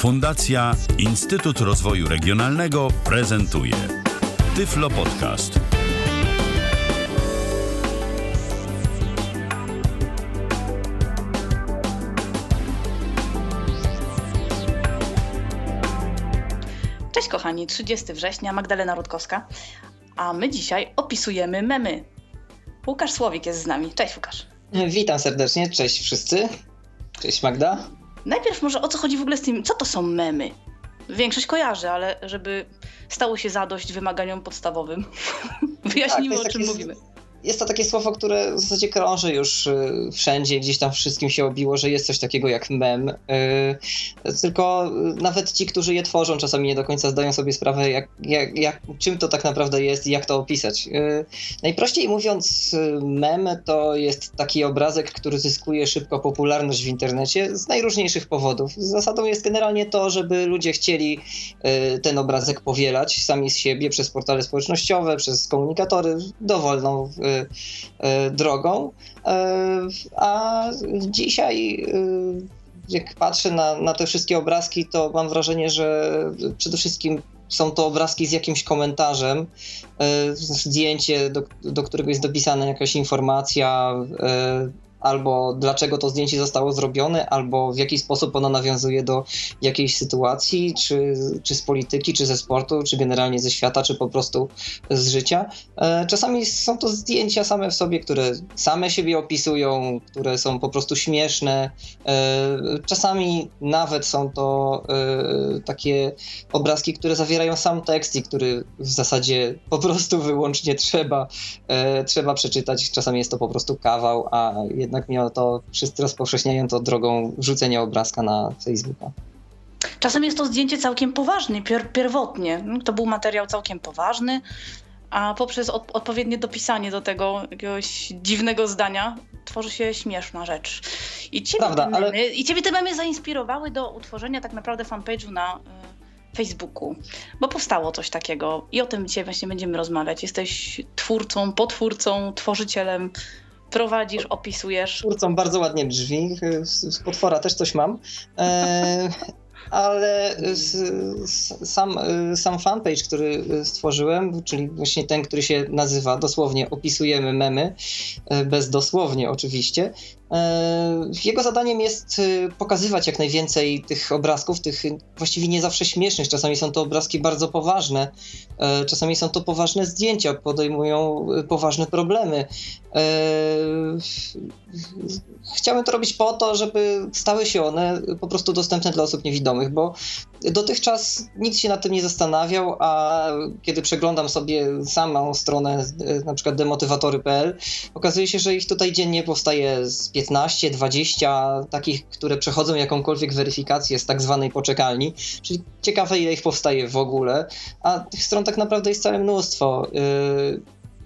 Fundacja Instytut Rozwoju Regionalnego prezentuje Tyflo Podcast. Cześć kochani, 30 września, Magdalena Rutkowska, a my dzisiaj opisujemy memy. Łukasz Słowik jest z nami. Cześć Łukasz. Witam serdecznie, cześć wszyscy. Cześć Magda. Najpierw może o co chodzi w ogóle z tym, co to są memy? Większość kojarzy, ale żeby stało się zadość wymaganiom podstawowym, wyjaśnijmy Tak, o czym mówimy. Jest to takie słowo, które w zasadzie krąży już y, wszędzie, gdzieś tam wszystkim się obiło, że jest coś takiego jak mem. Y, Tylko y, nawet ci, którzy je tworzą, czasami nie do końca zdają sobie sprawę, jak, jak, jak, czym to tak naprawdę jest i jak to opisać. Najprościej mówiąc, mem to jest taki obrazek, który zyskuje szybko popularność w internecie z najróżniejszych powodów. Zasadą jest generalnie to, żeby ludzie chcieli ten obrazek powielać sami z siebie przez portale społecznościowe, przez komunikatory dowolną y, y, drogą. Y, A dzisiaj, y, jak patrzę na, na te wszystkie obrazki, to mam wrażenie, że przede wszystkim są to obrazki z jakimś komentarzem, zdjęcie, do, do którego jest dopisana jakaś informacja, albo dlaczego to zdjęcie zostało zrobione, albo w jaki sposób ono nawiązuje do jakiejś sytuacji, czy, czy z polityki, czy ze sportu, czy generalnie ze świata, czy po prostu z życia. E, Czasami są to zdjęcia same w sobie, które same siebie opisują, które są po prostu śmieszne. E, Czasami nawet są to e, takie obrazki, które zawierają sam tekst i który w zasadzie po prostu wyłącznie trzeba, trzeba przeczytać. Czasami jest to po prostu kawał, a jednak mimo to wszyscy rozpowszechniają to drogą wrzucenia obrazka na Facebooka. Czasem jest to zdjęcie całkiem poważne, pier pierwotnie. To był materiał całkiem poważny, a poprzez od odpowiednie dopisanie do tego jakiegoś dziwnego zdania tworzy się śmieszna rzecz. I ciebie, Prawda, te, memy, ale- I ciebie te memy zainspirowały do utworzenia tak naprawdę fanpage'u na y, Facebooku, bo powstało coś takiego i o tym dzisiaj właśnie będziemy rozmawiać. Jesteś twórcą, potwórcą, tworzycielem, prowadzisz, opisujesz. Twórcą bardzo ładnie brzmi, z, z potwora też coś mam. E, ale s, s, sam, sam fanpage, który stworzyłem, czyli właśnie ten, który się nazywa dosłownie Opisujemy memy, e, bez dosłownie oczywiście, jego zadaniem jest e, pokazywać jak najwięcej tych obrazków, tych właściwie nie zawsze śmiesznych, czasami są to obrazki bardzo poważne, e, czasami są to poważne zdjęcia, podejmują e, poważne problemy. E, Chciałem to robić po to, żeby stały się one po prostu dostępne dla osób niewidomych, bo dotychczas nikt się nad tym nie zastanawiał, a kiedy przeglądam sobie samą stronę, e, na przykład demotywatory.pl, okazuje się, że ich tutaj dziennie powstaje z 15, 20 takich, które przechodzą jakąkolwiek weryfikację z tak zwanej poczekalni, czyli ciekawe ile ich powstaje w ogóle, a tych stron tak naprawdę jest całe mnóstwo. Yy,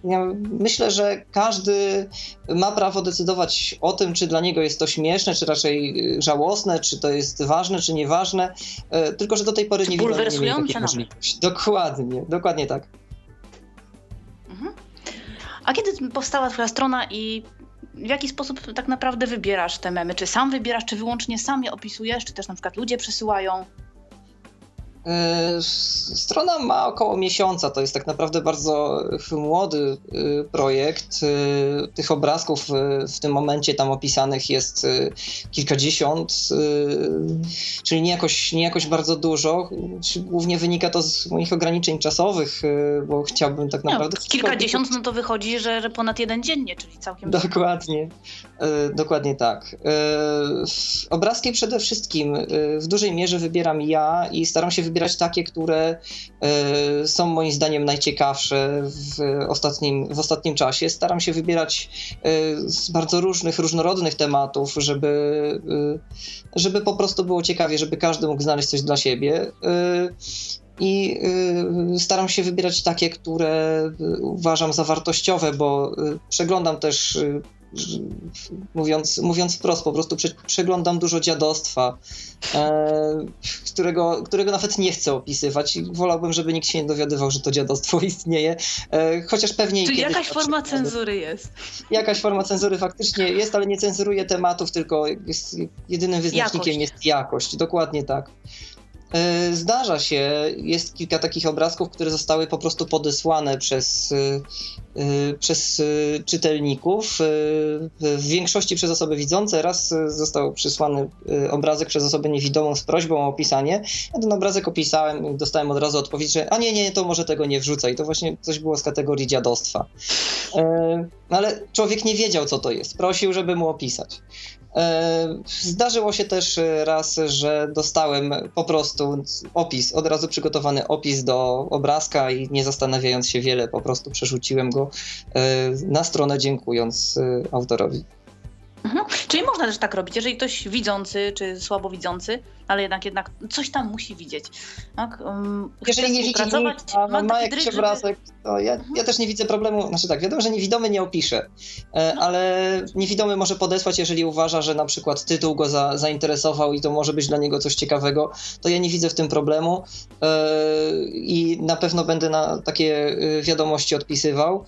ja myślę, że każdy ma prawo decydować o tym, czy dla niego jest to śmieszne, czy raczej y, żałosne, czy to jest ważne, czy nieważne. E, Tylko, że do tej pory nie widziałem takiej możliwości. Dokładnie, dokładnie tak. Mhm. A kiedy powstała twoja strona i w jaki sposób tak naprawdę wybierasz te memy? Czy sam wybierasz, czy wyłącznie sam je opisujesz, czy też na przykład ludzie przesyłają? E, Strona ma około miesiąca, to jest tak naprawdę bardzo młody e, projekt. Tych obrazków w tym momencie tam opisanych jest kilkadziesiąt, czyli nie jakoś, nie jakoś bardzo dużo. Głównie wynika to z moich ograniczeń czasowych, bo chciałbym tak No, naprawdę... wszystko kilkadziesiąt, no to wychodzi, że, że ponad jeden dziennie, czyli całkiem Dokładnie, dokładnie tak. Obrazki przede wszystkim w dużej mierze wybieram ja i staram się wybierać takie, które e, są moim zdaniem najciekawsze w ostatnim, w ostatnim czasie. Staram się wybierać e, z bardzo różnych, różnorodnych tematów, żeby, e, żeby po prostu było ciekawie, żeby każdy mógł znaleźć coś dla siebie. I staram się wybierać takie, które uważam za wartościowe, bo przeglądam też, mówiąc, mówiąc wprost, po prostu prze, przeglądam dużo dziadostwa, e, którego, którego nawet nie chcę opisywać. I wolałbym, żeby nikt się nie dowiadywał, że to dziadostwo istnieje, e, chociaż pewnie Czyli jakaś forma cenzury jest. Jakaś forma cenzury faktycznie jest, ale nie cenzuruje tematów, tylko jest, jedynym wyznacznikiem Jakość. jest jakość. Dokładnie tak. Zdarza się, jest kilka takich obrazków, które zostały po prostu podesłane przez Y, przez y, czytelników, w większości przez osoby widzące. Raz został przysłany obrazek przez osobę niewidomą z prośbą o opisanie. Ja ten obrazek opisałem dostałem od razu odpowiedź, że a nie, nie, to może tego nie wrzucaj. To właśnie coś było z kategorii dziadostwa. Ale człowiek nie wiedział, co to jest. Prosił, żeby mu opisać. Zdarzyło się też raz, że dostałem po prostu opis, od razu przygotowany opis do obrazka i nie zastanawiając się wiele, po prostu przerzuciłem go e, na stronę, dziękując e, autorowi. Mhm. Czyli można też tak robić, jeżeli ktoś widzący czy słabowidzący, ale jednak jednak coś tam musi widzieć. Tak? Um, jeżeli nie widzi nic, a ma, ma jakiś dryg, obrazek, to ja, mhm. ja, też nie widzę problemu. Znaczy tak, wiadomo, że niewidomy nie opisze, e, no. ale niewidomy może podesłać, jeżeli uważa, że na przykład tytuł go za, zainteresował i to może być dla niego coś ciekawego, to ja nie widzę w tym problemu e, i na pewno będę na takie e, wiadomości odpisywał.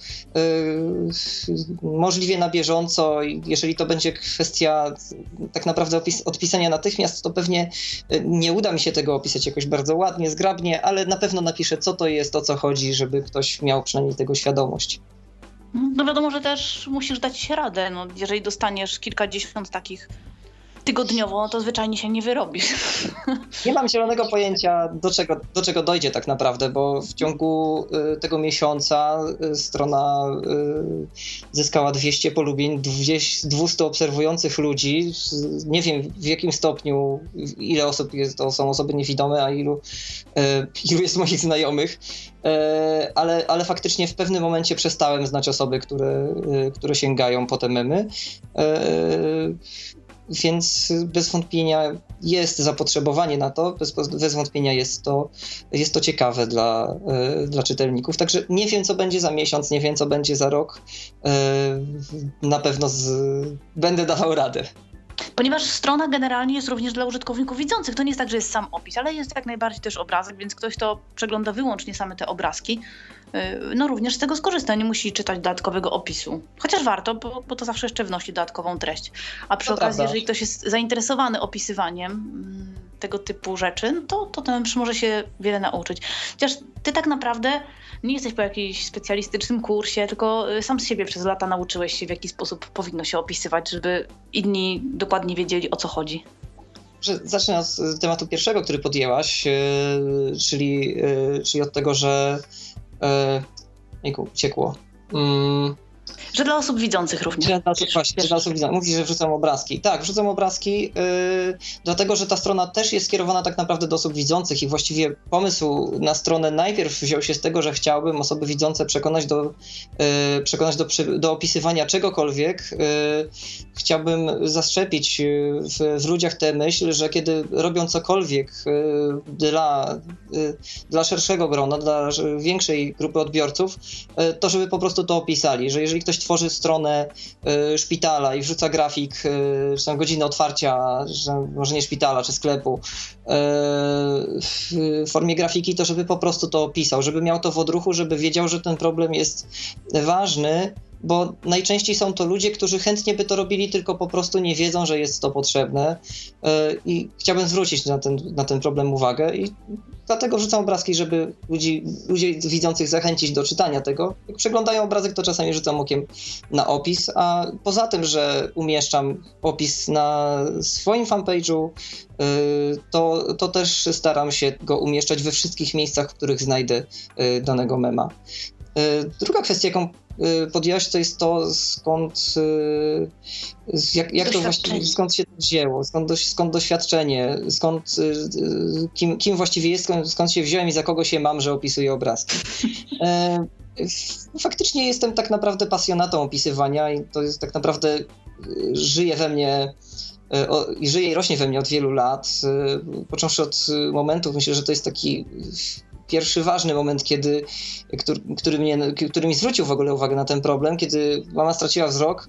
Możliwie na bieżąco, jeżeli to będzie kwestia tak naprawdę opis, odpisania natychmiast, to pewnie nie uda mi się tego opisać jakoś bardzo ładnie, zgrabnie, ale na pewno napiszę, co to jest, o co chodzi, żeby ktoś miał przynajmniej tego świadomość. No wiadomo, że też musisz dać się radę. No, jeżeli dostaniesz kilkadziesiąt takich tygodniowo, no to zwyczajnie się nie wyrobisz. Nie mam zielonego pojęcia, do czego, do czego dojdzie tak naprawdę, bo w ciągu y, tego miesiąca y, strona y, zyskała 200 polubień, 200 obserwujących ludzi. Nie wiem w jakim stopniu, ile osób jest, to są osoby niewidome, a ilu, ilu jest moich znajomych. Ale, ale faktycznie w pewnym momencie przestałem znać osoby, które, które sięgają po te memy. Więc bez wątpienia jest zapotrzebowanie na to, bez, bez wątpienia jest to, jest to ciekawe dla, e, dla czytelników. Także nie wiem, co będzie za miesiąc, nie wiem, co będzie za rok. E, na pewno z, będę dawał radę. Ponieważ strona generalnie jest również dla użytkowników widzących. To nie jest tak, że jest sam opis, ale jest jak najbardziej też obrazek, więc ktoś, kto przegląda wyłącznie same te obrazki, no również z tego skorzysta, nie musi czytać dodatkowego opisu. Chociaż warto, bo, bo to zawsze jeszcze wnosi dodatkową treść. A przy to okazji, prawda. jeżeli ktoś jest zainteresowany opisywaniem mm, tego typu rzeczy, no to, to ten może się wiele nauczyć. Chociaż ty tak naprawdę nie jesteś po jakimś specjalistycznym kursie, tylko y, sam z siebie przez lata nauczyłeś się, w jaki sposób powinno się opisywać, żeby inni dokładnie wiedzyli, o co chodzi. Zacznę od tematu pierwszego, który podjęłaś, y, czyli, y, czyli od tego, że. Jejku, ciekło. Mm, że dla osób widzących również. Że dla osób, właśnie, że dla osób widzących. Mówi, że wrzucam obrazki. Tak, wrzucam obrazki, yy, dlatego że ta strona też jest skierowana tak naprawdę do osób widzących i właściwie pomysł na stronę najpierw wziął się z tego, że chciałbym osoby widzące przekonać do, yy, przekonać do, do opisywania czegokolwiek. Yy, chciałbym zaszczepić w, w ludziach tę myśl, że kiedy robią cokolwiek yy, dla, yy, dla szerszego grona, dla większej grupy odbiorców, to żeby po prostu to opisali, że jeżeli ktoś tworzy stronę y, szpitala i wrzuca grafik, y, czy tam godzinę otwarcia, że może nie szpitala, czy sklepu, y, w formie grafiki, to żeby po prostu to opisał, żeby miał to w odruchu, żeby wiedział, że ten problem jest ważny, bo najczęściej są to ludzie, którzy chętnie by to robili, tylko po prostu nie wiedzą, że jest to potrzebne. I chciałbym zwrócić na ten, na ten problem uwagę i Dlatego wrzucam obrazki, żeby ludzi, ludzi widzących zachęcić do czytania tego. Jak przeglądają obrazek, to czasami rzucam okiem na opis, a poza tym, że umieszczam opis na swoim fanpage'u, y, to, to też staram się go umieszczać we wszystkich miejscach, w których znajdę y, danego mema. Druga kwestia, jaką podjęłaś, to jest to, skąd, y, jak, jak to właściwie, skąd się to wzięło, skąd, skąd doświadczenie, skąd, y, kim, kim właściwie jest, skąd, skąd się wziąłem i za kogo się mam, że opisuję obrazki. E, faktycznie jestem tak naprawdę pasjonatą opisywania i to jest tak naprawdę, żyje we mnie i żyje i rośnie we mnie od wielu lat. Począwszy od momentu, myślę, że to jest taki pierwszy ważny moment, kiedy, który, który, mnie, który mi zwrócił w ogóle uwagę na ten problem, kiedy mama straciła wzrok,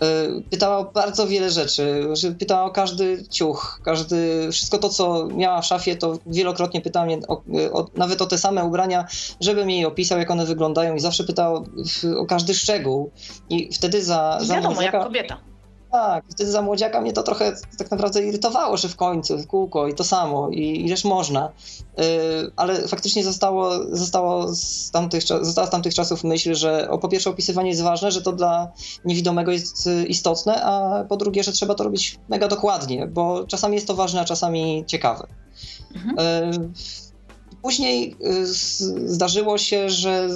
e, pytała o bardzo wiele rzeczy, pytała o każdy ciuch, każdy, wszystko to, co miała w szafie, to wielokrotnie pytała mnie o, o, nawet o te same ubrania, żebym jej opisał, jak one wyglądają i zawsze pytała o, o każdy szczegół. I wtedy za... Wiadomo, za jak kobieta Tak, wtedy za młodziaka mnie to trochę tak naprawdę irytowało, że w końcu, kółko i to samo, i ileż można. Yy, ale faktycznie zostało, zostało, z tamtych, została z tamtych czasów myśl, że o, po pierwsze opisywanie jest ważne, że to dla niewidomego jest y, istotne, a po drugie, że trzeba to robić mega dokładnie, bo czasami jest to ważne, a czasami ciekawe. Mhm. Yy, Później y, zdarzyło się, że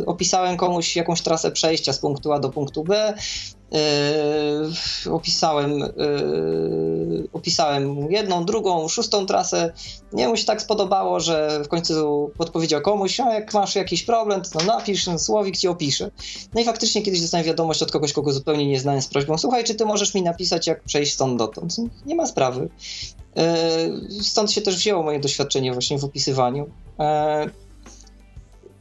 y, opisałem komuś jakąś trasę przejścia z punktu A do punktu B. Y, opisałem, opisałem mu jedną, drugą, szóstą trasę. Nie mu się tak spodobało, że w końcu podpowiedział komuś, a jak masz jakiś problem, to napisz, słowik ci opiszę. No i faktycznie kiedyś dostałem wiadomość od kogoś, kogo zupełnie nie znałem z prośbą, słuchaj, czy ty możesz mi napisać, jak przejść stąd dotąd? Nie ma sprawy. E, stąd się też wzięło moje doświadczenie właśnie w opisywaniu.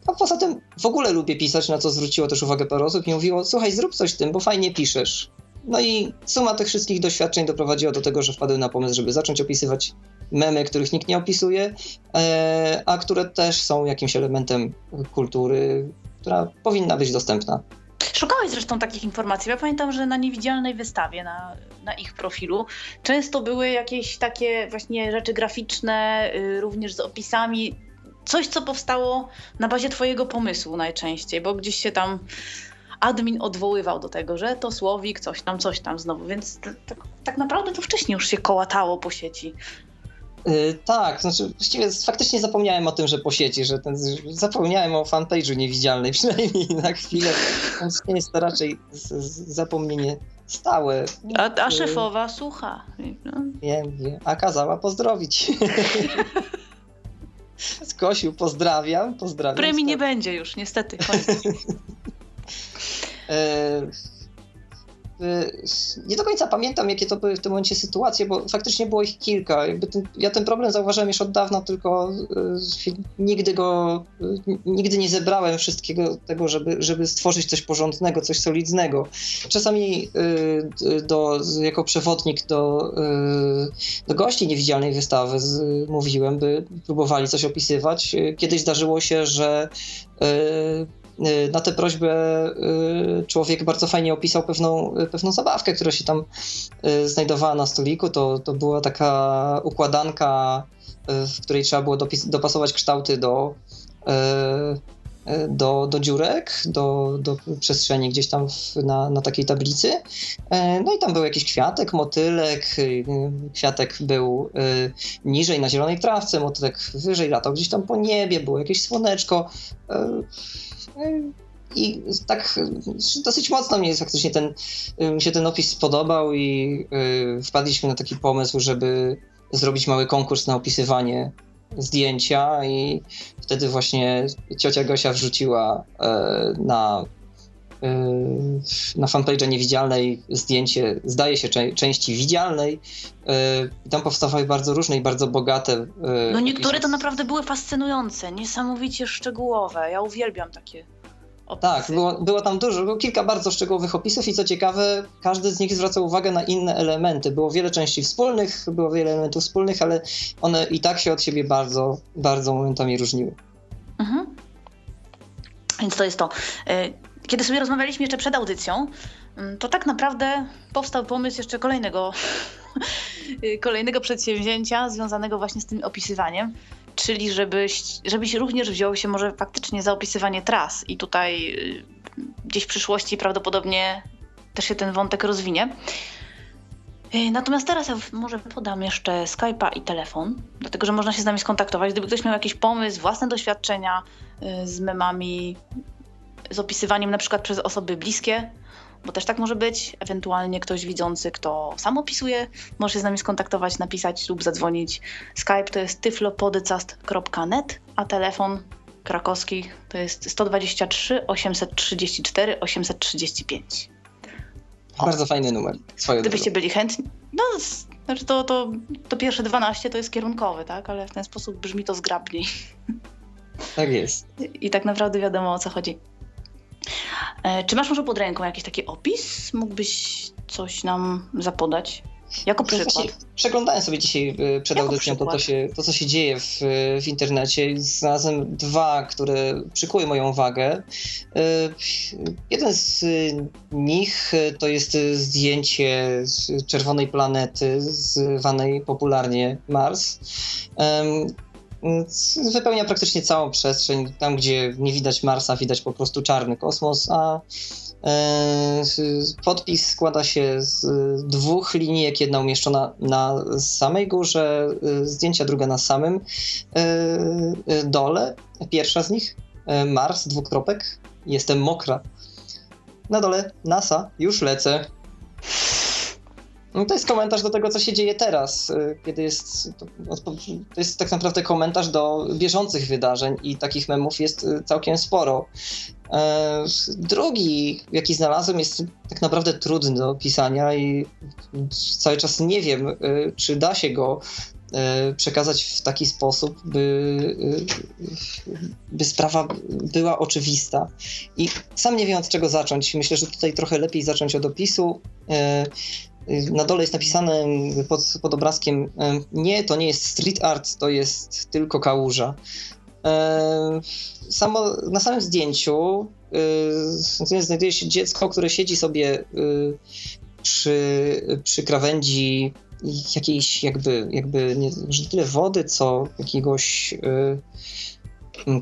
A poza tym w ogóle lubię pisać, na co zwróciło też uwagę parę osób i mówiło, słuchaj, zrób coś tym, bo fajnie piszesz. No i suma tych wszystkich doświadczeń doprowadziła do tego, że wpadłem na pomysł, żeby zacząć opisywać memy, których nikt nie opisuje, e, a które też są jakimś elementem kultury, która powinna być dostępna. Szukałeś zresztą takich informacji. Ja pamiętam, że na niewidzialnej wystawie, na, na ich profilu, często były jakieś takie właśnie rzeczy graficzne, y, również z opisami. Coś, co powstało na bazie Twojego pomysłu najczęściej, bo gdzieś się tam admin odwoływał do tego, że to słowik, coś tam, coś tam znowu, więc tak, tak naprawdę to wcześniej już się kołatało po sieci. Yy, tak, znaczy właściwie faktycznie zapomniałem o tym, że po sieci, że ten, zapomniałem o fanpage'u niewidzialnej, przynajmniej na chwilę. Jest to raczej z, z zapomnienie stałe. A, a yy, szefowa słucha. No. Wiem, wiem. A kazała pozdrowić. Skosił, pozdrawiam, pozdrawiam. Premii nie będzie już, niestety. nie do końca pamiętam, jakie to były w tym momencie sytuacje, bo faktycznie było ich kilka. Ten, ja ten problem zauważyłem już od dawna, tylko y, nigdy go, y, nigdy nie zebrałem wszystkiego tego, żeby, żeby stworzyć coś porządnego, coś solidnego. Czasami do, jako przewodnik do, do gości niewidzialnej wystawy mówiłem, by próbowali coś opisywać. Kiedyś zdarzyło się, że Y, na tę prośbę y, człowiek bardzo fajnie opisał pewną, y, pewną zabawkę, która się tam znajdowała na stoliku. To, to była taka układanka, w której trzeba było dopis, dopasować kształty do, do, do dziurek, do, do przestrzeni gdzieś tam w, na, na takiej tablicy. No i tam był jakiś kwiatek, motylek. Kwiatek był niżej na zielonej trawce, motylek wyżej latał gdzieś tam po niebie, było jakieś słoneczko. I tak dosyć mocno mnie faktycznie ten, mi się ten opis spodobał i y, wpadliśmy na taki pomysł, żeby zrobić mały konkurs na opisywanie zdjęcia i wtedy właśnie ciocia Gosia wrzuciła e, na y, na fanpage niewidzialnej zdjęcie, zdaje się, części widzialnej. Y, tam powstawały bardzo różne i bardzo bogate. No niektóre to naprawdę były fascynujące, niesamowicie szczegółowe. Ja uwielbiam takie Opisy. Tak, było, było tam dużo, było kilka bardzo szczegółowych opisów i co ciekawe, każdy z nich zwracał uwagę na inne elementy. Było wiele części wspólnych, było wiele elementów wspólnych, ale one i tak się od siebie bardzo, bardzo momentami różniły. Mhm. Więc to jest to. E, kiedy sobie rozmawialiśmy jeszcze przed audycją, to tak naprawdę powstał pomysł jeszcze kolejnego, kolejnego przedsięwzięcia związanego właśnie z tym opisywaniem czyli żebyś, żebyś również wziął się może faktycznie za opisywanie tras i tutaj y, gdzieś w przyszłości prawdopodobnie też się ten wątek rozwinie. Y, natomiast teraz ja może podam jeszcze Skype'a i telefon, dlatego że można się z nami skontaktować. Gdyby ktoś miał jakiś pomysł, własne doświadczenia y, z memami, z opisywaniem na przykład przez osoby bliskie, bo też tak może być. Ewentualnie ktoś widzący, kto sam opisuje, może się z nami skontaktować, napisać lub zadzwonić. Skype to jest tyflopodcast.net, a telefon krakowski to jest 123 834 835. O. Bardzo fajny numer. Swoją Gdybyście byli chętni. No, znaczy to, to, to pierwsze 12 to jest kierunkowy, tak? Ale w ten sposób brzmi to zgrabniej. Tak jest. I tak naprawdę wiadomo o co chodzi. E, czy masz może pod ręką jakiś taki opis? Mógłbyś coś nam zapodać? Jako przykład. Przeglądałem sobie dzisiaj przed jako audycją to, to, się, to, co się dzieje w, w internecie. Znalazłem dwa, które przykuły moją uwagę. Jeden z nich to jest zdjęcie czerwonej planety, zwanej popularnie Mars wypełnia praktycznie całą przestrzeń. Tam, gdzie nie widać Marsa, widać po prostu czarny kosmos, a e, podpis składa się z dwóch linijek, jedna umieszczona na samej górze e, zdjęcia, druga na samym e, dole. Pierwsza z nich, Mars, dwukropek, jestem mokra. Na dole NASA, już lecę. No to jest komentarz do tego, co się dzieje teraz, y, kiedy jest. To, jest tak naprawdę komentarz do bieżących wydarzeń i takich memów jest y, całkiem sporo. E, drugi, jaki znalazłem, jest tak naprawdę trudny do opisania i cały czas nie wiem, y, czy da się go przekazać w taki sposób, by, by sprawa była oczywista. I sam nie wiem od czego zacząć. Myślę, że tutaj trochę lepiej zacząć od opisu. E, na dole jest napisane pod, pod obrazkiem nie, to nie jest street art, to jest tylko kałuża. Samo, na samym zdjęciu y, znajduje się dziecko, które siedzi sobie przy, przy krawędzi jakiejś jakby, jakby nie, nie tyle wody, co jakiegoś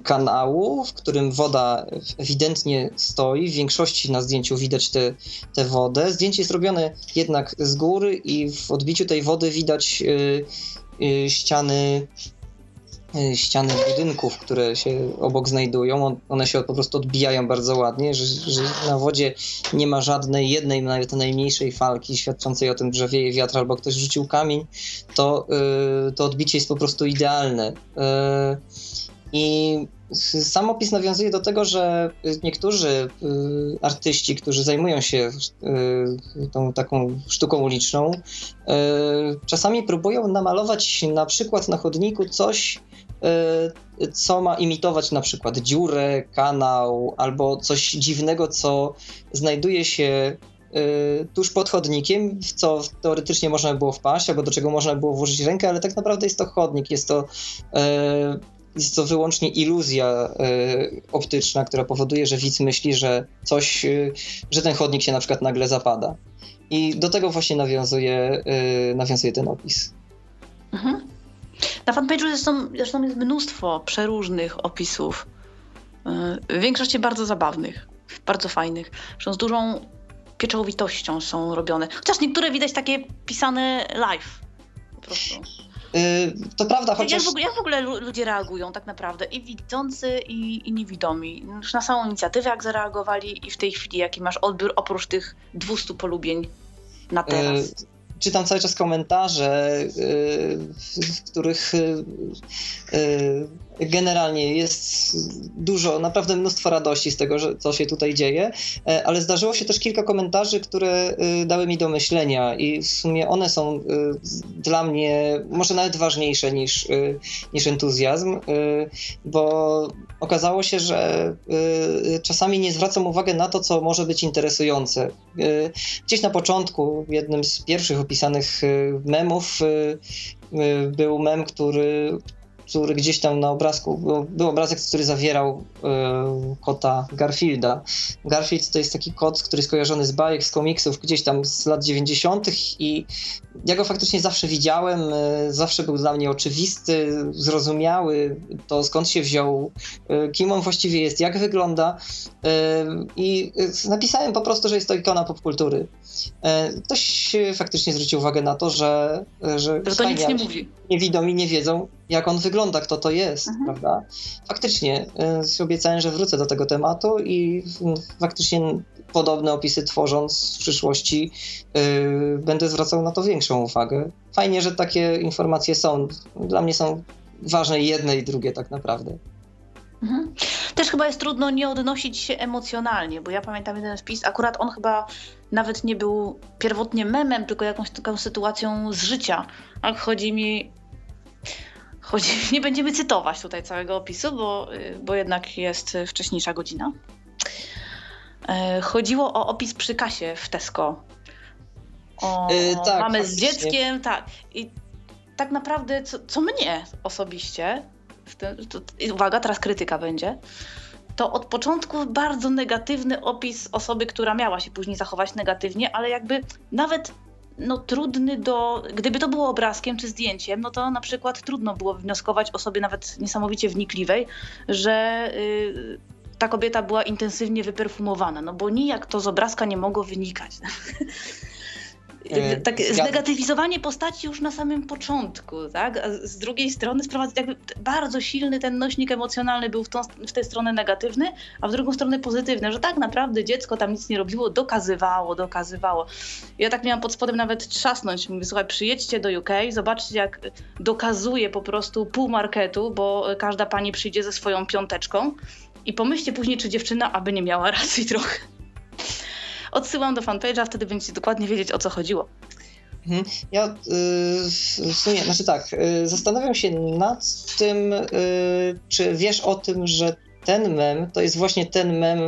kanału, w którym woda ewidentnie stoi. W większości na zdjęciu widać tę wodę. Zdjęcie jest robione jednak z góry i w odbiciu tej wody widać y, y, ściany y, ściany budynków, które się obok znajdują. One się po prostu odbijają bardzo ładnie, że, że, na wodzie nie ma żadnej jednej, nawet najmniejszej falki świadczącej o tym, że wieje wiatr albo ktoś rzucił kamień, to, to odbicie jest po prostu idealne. I sam opis nawiązuje do tego, że niektórzy y, artyści, którzy zajmują się y, tą taką sztuką uliczną, y, czasami próbują namalować na przykład na chodniku coś, co ma imitować na przykład dziurę, kanał albo coś dziwnego, co znajduje się tuż pod chodnikiem, w co teoretycznie można było wpaść, albo do czego można było włożyć rękę, ale tak naprawdę jest to chodnik, jest to jest to wyłącznie iluzja y, optyczna, która powoduje, że widz myśli, że coś, y, że ten chodnik się na przykład nagle zapada. I do tego właśnie nawiązuje, y, nawiązuje ten opis. Mhm. Na fanpage'u zresztą, zresztą jest mnóstwo przeróżnych opisów. W większości bardzo zabawnych, bardzo fajnych. Zresztą z dużą pieczołowitością są robione. Chociaż niektóre widać takie pisane live. Po prostu. Y, to prawda, chociaż... Jak w, ogóle, jak w ogóle ludzie reagują tak naprawdę? I widzący, i, i niewidomi. Już na samą inicjatywę jak zareagowali i w tej chwili jaki masz odbiór oprócz tych 200 polubień na teraz? Y czytam cały czas komentarze, y, w których generalnie jest dużo, naprawdę mnóstwo radości z tego, co się tutaj dzieje, e, ale zdarzyło się też kilka komentarzy, które y, dały mi do myślenia i w sumie one są y, dla mnie może nawet ważniejsze niż, y, niż entuzjazm, bo okazało się, że czasami nie zwracam uwagi na to, co może być interesujące. Gdzieś na początku, jednym z pierwszych opisanych memów, był mem, który, który gdzieś tam na obrazku, był, był obrazek, który zawierał y, kota Garfielda. Garfield to jest taki kot, który jest kojarzony z bajek, z komiksów gdzieś tam z lat 90. i ja go faktycznie zawsze widziałem, y, zawsze był dla mnie oczywisty, zrozumiały, to skąd się wziął, y, kim on właściwie jest, jak wygląda i napisałem po prostu, że jest to ikona popkultury. Ktoś faktycznie zwrócił uwagę na to, że, że, że to nic nie mówi. Niewidomi nie wiedzą, jak on wygląda, kto to jest, mhm. prawda? Faktycznie y, obiecałem, że wrócę do tego tematu i y, faktycznie podobne opisy tworząc w przyszłości y, będę zwracał na to większą uwagę. Fajnie, że takie informacje są. Dla mnie są ważne jedne i drugie tak naprawdę. Mhm. Też chyba jest trudno nie odnosić się emocjonalnie, bo ja pamiętam jeden wpis, akurat on chyba nawet nie był pierwotnie memem, tylko jakąś taką sytuacją z życia. Ale chodzi mi Chodzi, nie będziemy cytować tutaj całego opisu, bo, y, bo jednak jest wcześniejsza godzina. E, chodziło o opis przy kasie w Tesco. O, yy, tak, mamy z dzieckiem, tak. I tak naprawdę, co, co mnie osobiście, to, uwaga, teraz krytyka będzie, to od początku bardzo negatywny opis osoby, która miała się później zachować negatywnie, ale jakby nawet no, trudny do. Gdyby to było obrazkiem czy zdjęciem, no to na przykład trudno było wnioskować osobie nawet niesamowicie wnikliwej, że. Yy, ta kobieta była intensywnie wyperfumowana, no bo nijak to z obrazka nie mogło wynikać. E, tak, znegatywizowanie postaci już na samym początku, tak? A z drugiej strony sprowadza, jakby bardzo silny ten nośnik emocjonalny był w, tą, w tę stronę negatywny, a w drugą stronę pozytywny, że tak naprawdę dziecko tam nic nie robiło, dokazywało, dokazywało. Ja tak miałam pod spodem nawet trzasnąć, mówię, słuchaj, przyjedźcie do UK, zobaczcie jak dokazuje po prostu pół marketu, bo każda pani przyjdzie ze swoją piąteczką i pomyślcie później, czy dziewczyna aby nie miała racji trochę. Odsyłam do fanpage'a, wtedy będziecie dokładnie wiedzieć, o co chodziło. Mhm. Ja yy, w sumie, znaczy tak, yy, zastanawiam się nad tym, yy, czy wiesz o tym, że ten mem to jest właśnie ten mem,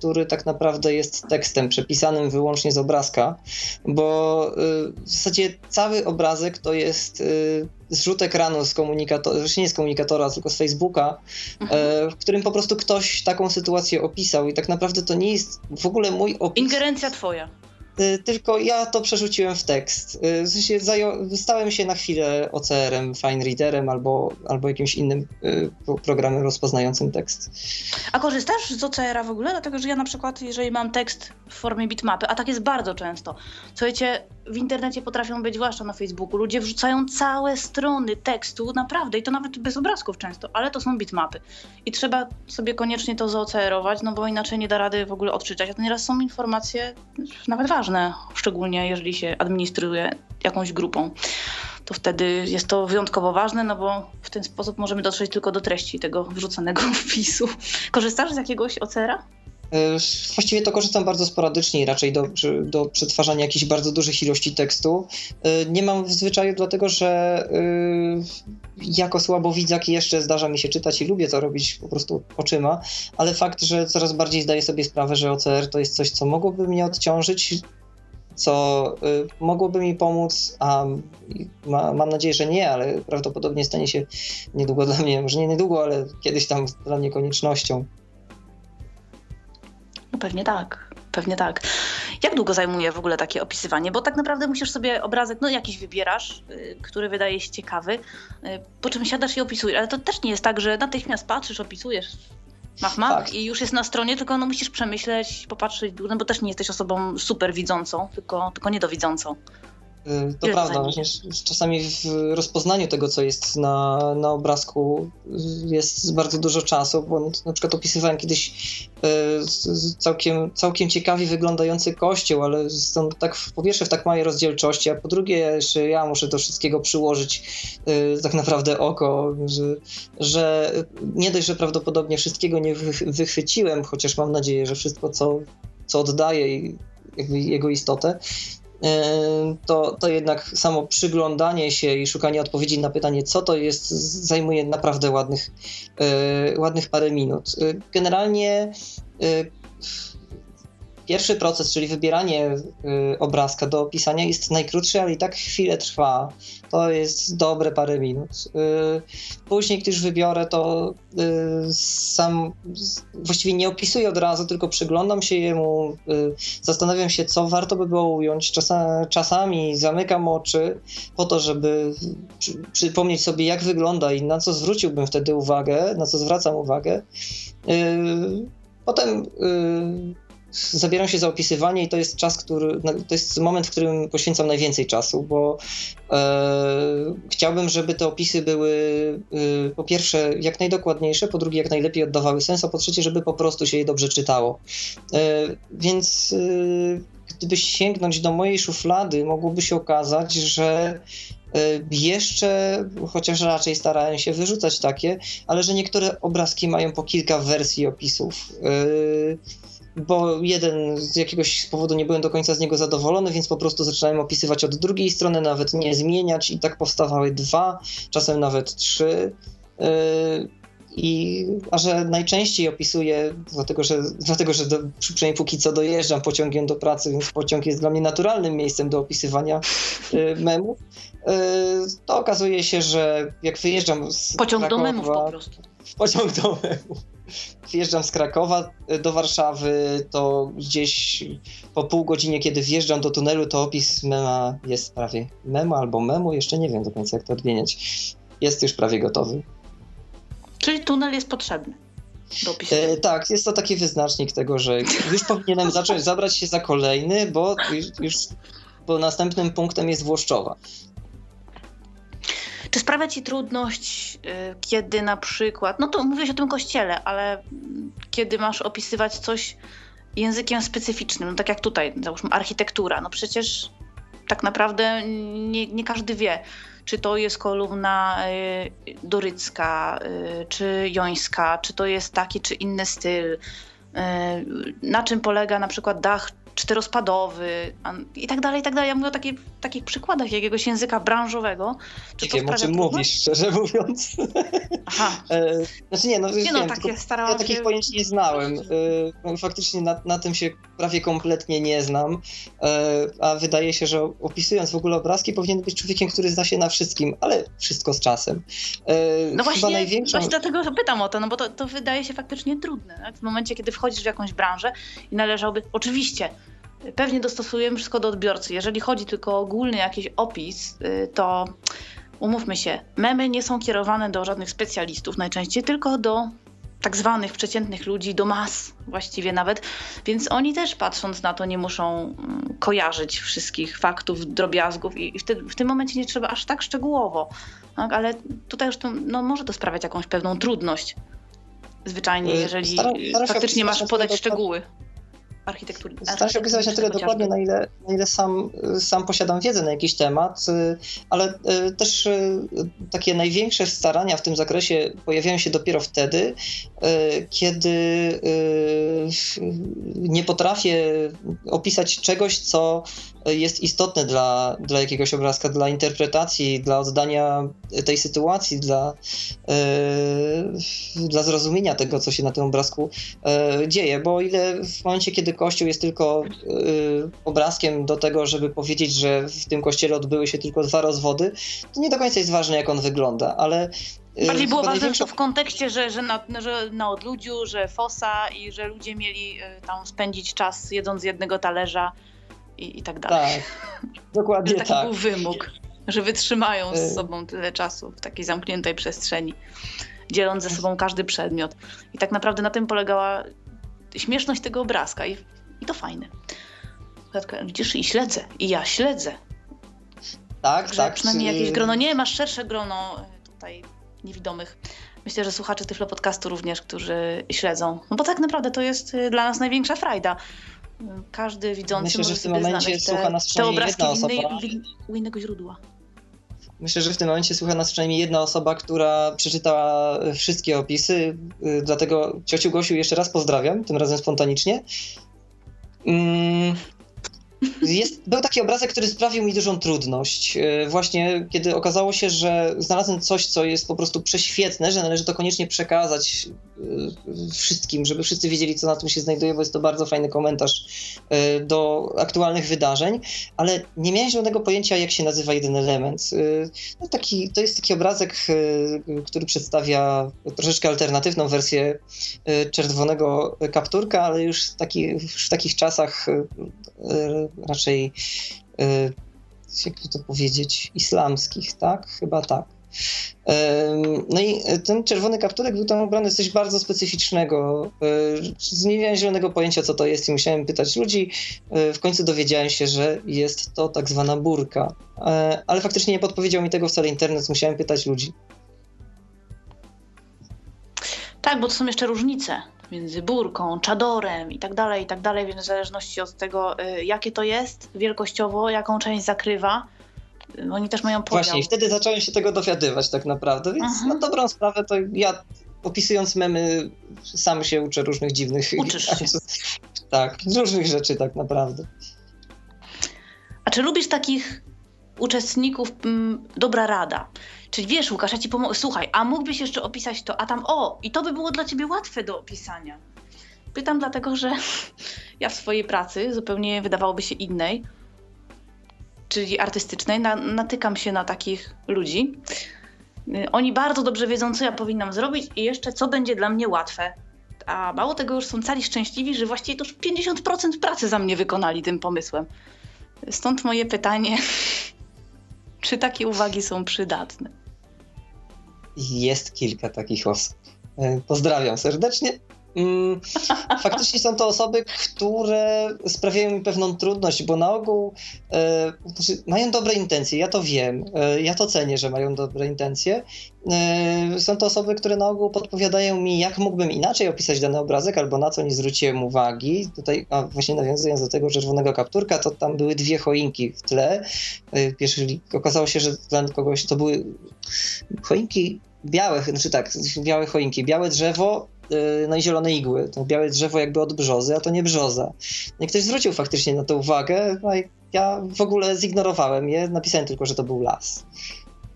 który tak naprawdę jest tekstem przepisanym wyłącznie z obrazka, bo y, w zasadzie cały obrazek to jest y, zrzut ekranu z komunikatora, zresztą nie z komunikatora, tylko z Facebooka, mhm. E, w którym po prostu ktoś taką sytuację opisał i tak naprawdę to nie jest w ogóle mój opis. Ingerencja twoja. Y, tylko ja to przerzuciłem w tekst. Y, w sensie stałem się na chwilę OCR-em, Fine Readerem albo, albo jakimś innym y, programem rozpoznającym tekst. A korzystasz z OCR-a w ogóle? Dlatego, że ja na przykład, jeżeli mam tekst w formie bitmapy, a tak jest bardzo często, słuchajcie, w internecie potrafią być, zwłaszcza na Facebooku, ludzie wrzucają całe strony tekstu, naprawdę, i to nawet bez obrazków często, ale to są bitmapy. I trzeba sobie koniecznie to zaocerować, no bo inaczej nie da rady w ogóle odczytać. A to nieraz są informacje nawet ważne, szczególnie jeżeli się administruje jakąś grupą. To wtedy jest to wyjątkowo ważne, no bo w ten sposób możemy dotrzeć tylko do treści tego wrzucanego wpisu. Korzystasz z jakiegoś OCR-a? E, właściwie to korzystam bardzo sporadycznie, raczej do, do przetwarzania jakichś bardzo dużych ilości tekstu. E, nie mam w zwyczaju, dlatego że e, jako słabowidzak jeszcze zdarza mi się czytać i lubię to robić po prostu oczyma, ale fakt, że coraz bardziej zdaję sobie sprawę, że OCR to jest coś, co mogłoby mnie odciążyć, co mogłoby mi pomóc, a ma, mam nadzieję, że nie, ale prawdopodobnie stanie się niedługo dla mnie, może nie niedługo, ale kiedyś tam dla mnie koniecznością. No pewnie tak. Pewnie tak. Jak długo zajmuje w ogóle takie opisywanie? Bo tak naprawdę musisz sobie obrazek, no jakiś wybierasz, yy, który wydaje się ciekawy, yy, po czym siadasz i opisujesz. Ale to też nie jest tak, że natychmiast patrzysz, opisujesz, mach, mach tak. i już jest na stronie, tylko no musisz przemyśleć, popatrzeć, no bo też nie jesteś osobą super widzącą, tylko, tylko niedowidzącą. Y, to prawda, właśnie czasami w rozpoznaniu tego, co jest na, na obrazku jest bardzo dużo czasu, bo na przykład opisywałem kiedyś y, całkiem, całkiem ciekawie wyglądający kościół, ale są tak po pierwsze w tak małej rozdzielczości, a po drugie jeszcze ja muszę do wszystkiego przyłożyć y, tak naprawdę oko, że, że nie dość, że prawdopodobnie wszystkiego nie wychwyciłem, chociaż mam nadzieję, że wszystko, co, co oddaje jego istotę, to, to jednak samo przyglądanie się i szukanie odpowiedzi na pytanie, co to jest, zajmuje naprawdę ładnych, e, ładnych parę minut. E, generalnie e, Pierwszy proces, czyli wybieranie y, obrazka do opisania jest najkrótszy, ale i tak chwilę trwa. To jest dobre parę minut. Y, później, gdy już wybiorę, to y, sam właściwie nie opisuję od razu, tylko przyglądam się jemu, zastanawiam się, co warto by było ująć. czasami zamykam oczy po to, żeby przypomnieć sobie, jak wygląda i na co zwróciłbym wtedy uwagę, na co zwracam uwagę. Potem zabieram się za opisywanie i to jest czas, który, to jest moment, w którym poświęcam najwięcej czasu, bo e, chciałbym, żeby te opisy były e, po pierwsze jak najdokładniejsze, po drugie jak najlepiej oddawały sens, a po trzecie, żeby po prostu się je dobrze czytało. E, więc e, gdyby sięgnąć do mojej szuflady, mogłoby się okazać, że e, jeszcze, chociaż raczej starałem się wyrzucać takie, ale że niektóre obrazki mają po kilka wersji opisów. Bo jeden z jakiegoś powodu nie byłem do końca z niego zadowolony, więc po prostu zaczynałem opisywać od drugiej strony, nawet nie zmieniać i tak powstawały dwa, czasem nawet trzy. Yy, I, a że najczęściej opisuję, dlatego że, dlatego, że do, przynajmniej póki co dojeżdżam pociągiem do pracy, więc pociąg jest dla mnie naturalnym miejscem do opisywania y, memów, y, to okazuje się, że jak wyjeżdżam z Pociąg Krakowa, do memów po prostu. Pociąg do memów. Wjeżdżam z Krakowa y, do Warszawy, to gdzieś po pół godzinie, kiedy wjeżdżam do tunelu, to opis mema jest prawie memu albo memu, jeszcze nie wiem do końca jak to odmieniać. Jest już prawie gotowy. Czyli tunel jest potrzebny. E, tak, jest to taki wyznacznik tego, że już powinienem zacząć zabrać się za kolejny, bo już, już bo następnym punktem jest Włoszczowa. Czy sprawia ci trudność, y, kiedy na przykład, no to mówiłeś o tym kościele, ale kiedy masz opisywać coś językiem specyficznym, no tak jak tutaj, załóżmy architektura, no przecież tak naprawdę nie, nie każdy wie, czy to jest kolumna y, dorycka, y, czy jońska, czy to jest taki czy inny styl, na czym polega na przykład dach czterospadowy i tak dalej, i tak dalej. Ja mówię o takich, takich przykładach jakiegoś języka branżowego. Czy nie wiem, o czym mówisz, szczerze mówiąc. Aha. E, znaczy nie, no, nie wiem, no takie starałam Ja takich się... pojęć nie znałem. E, faktycznie na, na tym się prawie kompletnie nie znam, e, a wydaje się, że opisując w ogóle obrazki powinien być człowiekiem, który zna się na wszystkim, ale wszystko z czasem. No właśnie, największą... właśnie dlatego pytam o to, no bo to, to wydaje się faktycznie trudne. Tak? W momencie, kiedy wchodzisz w jakąś branżę i należałoby, oczywiście, pewnie dostosujemy wszystko do odbiorcy. Jeżeli chodzi tylko o ogólny jakiś opis, y, to umówmy się, memy nie są kierowane do żadnych specjalistów najczęściej, tylko do tak zwanych przeciętnych ludzi, do mas właściwie nawet, więc oni też patrząc na to nie muszą mm, kojarzyć wszystkich faktów, drobiazgów i w tym momencie nie trzeba aż tak szczegółowo, tak? ale tutaj już to, no, może to sprawiać jakąś pewną trudność zwyczajnie, y, jeżeli staram, staram faktycznie masz podać szczegóły architektury. Staram się opisywać na tyle dokładnie, na ile, na ile sam, sam posiadam wiedzę na jakiś temat, y, ale y, też y, takie największe starania w tym zakresie pojawiają się dopiero wtedy, kiedy nie potrafię opisać czegoś, co jest istotne dla, dla jakiegoś obrazka, dla interpretacji, dla oddania tej sytuacji, dla, yy, dla zrozumienia tego, co się na tym obrazku yy, dzieje. Bo o ile w momencie, kiedy Kościół jest tylko yy, obrazkiem do tego, żeby powiedzieć, że w tym kościele odbyły się tylko dwa rozwody, to nie do końca jest ważne, jak on wygląda, ale Bardziej było ważne największa... w kontekście, że, że, na, że na odludziu, że fosa i że ludzie mieli tam spędzić czas jedząc z jednego talerza i, i tak dalej. Tak, dokładnie że taki tak. był wymóg, że wytrzymają z y- sobą tyle czasu w takiej zamkniętej przestrzeni, dzieląc ze sobą każdy przedmiot. I tak naprawdę na tym polegała śmieszność tego obrazka i, i to fajne. Widzisz, i śledzę, i ja śledzę. Tak, Także tak. Przynajmniej jakieś grono, nie, masz szersze grono e, tutaj niewidomych. Myślę, że słuchacze Tyflo Podcastu również, którzy śledzą. No bo tak naprawdę to jest e, dla nas największa frajda każdy widzący Myślę, że w tym momencie słucha nas te obrazki jedna osoba. Innej, u innego źródła. Myślę, że w tym momencie słucha nas przynajmniej jedna osoba, która przeczytała wszystkie opisy, y, dlatego ciociu Gosiu jeszcze raz pozdrawiam, tym razem spontanicznie. Mm, jest, był taki obrazek, który sprawił mi dużą trudność. E, właśnie kiedy okazało się, że znalazłem coś, co jest po prostu prześwietne, że należy to koniecznie przekazać e, wszystkim, żeby wszyscy wiedzieli, co na tym się znajduje, bo jest to bardzo fajny komentarz e, do aktualnych wydarzeń, ale nie miałem żadnego pojęcia, jak się nazywa jeden element. No taki, to jest taki obrazek, który przedstawia troszeczkę alternatywną wersję czerwonego kapturka, ale już, taki, w takich czasach raczej, e, jak to powiedzieć, islamskich, tak? Chyba tak. No i ten czerwony kapturek był tam ubrany z coś bardzo specyficznego. E, nie miałem zielonego pojęcia, co to jest i musiałem pytać ludzi. E, w końcu dowiedziałem się, że jest to tak zwana burka. Ale faktycznie nie podpowiedział mi tego wcale internet, musiałem pytać ludzi. Tak, bo to są jeszcze różnice między burką, czadorem i tak dalej, i tak dalej, więc w zależności od tego, y, jakie to jest wielkościowo, jaką część zakrywa, y, oni też mają podział. Właśnie, i wtedy zacząłem się tego dowiadywać tak naprawdę, więc -huh. na dobrą sprawę to ja opisując memy sam się uczę różnych dziwnych... Uczysz się. tak, różnych rzeczy tak naprawdę. A czy lubisz takich uczestników m, dobra rada. Czyli wiesz, Łukasz, ja ci pomogę. Słuchaj, a mógłbyś jeszcze opisać to, a tam o, i to by było dla ciebie łatwe do opisania. Pytam dlatego, że ja w swojej pracy, zupełnie wydawałoby się innej, czyli artystycznej, na, natykam się na takich ludzi. Y, oni bardzo dobrze wiedzą, co ja powinnam zrobić i jeszcze co będzie dla mnie łatwe. A mało tego, już są cali szczęśliwi, że właściwie to już 50% pracy za mnie wykonali tym pomysłem. Stąd moje pytanie, czy takie uwagi są przydatne? Jest kilka takich osób. E, pozdrawiam serdecznie. Mm, faktycznie są to osoby, które sprawiają mi pewną trudność, bo na ogół e, znaczy mają dobre intencje, ja to wiem, e, ja to cenię, że mają dobre intencje. E, są to osoby, które na ogół podpowiadają mi, jak mógłbym inaczej opisać dany obrazek, albo na co nie zwróciłem uwagi. Tutaj, a właśnie nawiązując do tego czerwonego kapturka, to tam były dwie choinki w tle. Pierwszy, okazało się, że dla kogoś to były choinki białe, znaczy tak, białe choinki, białe drzewo, no i zielone igły. To białe drzewo jakby od brzozy, a to nie brzoza. No I ktoś zwrócił faktycznie na to uwagę, no i ja w ogóle zignorowałem je, napisałem tylko, że to był las.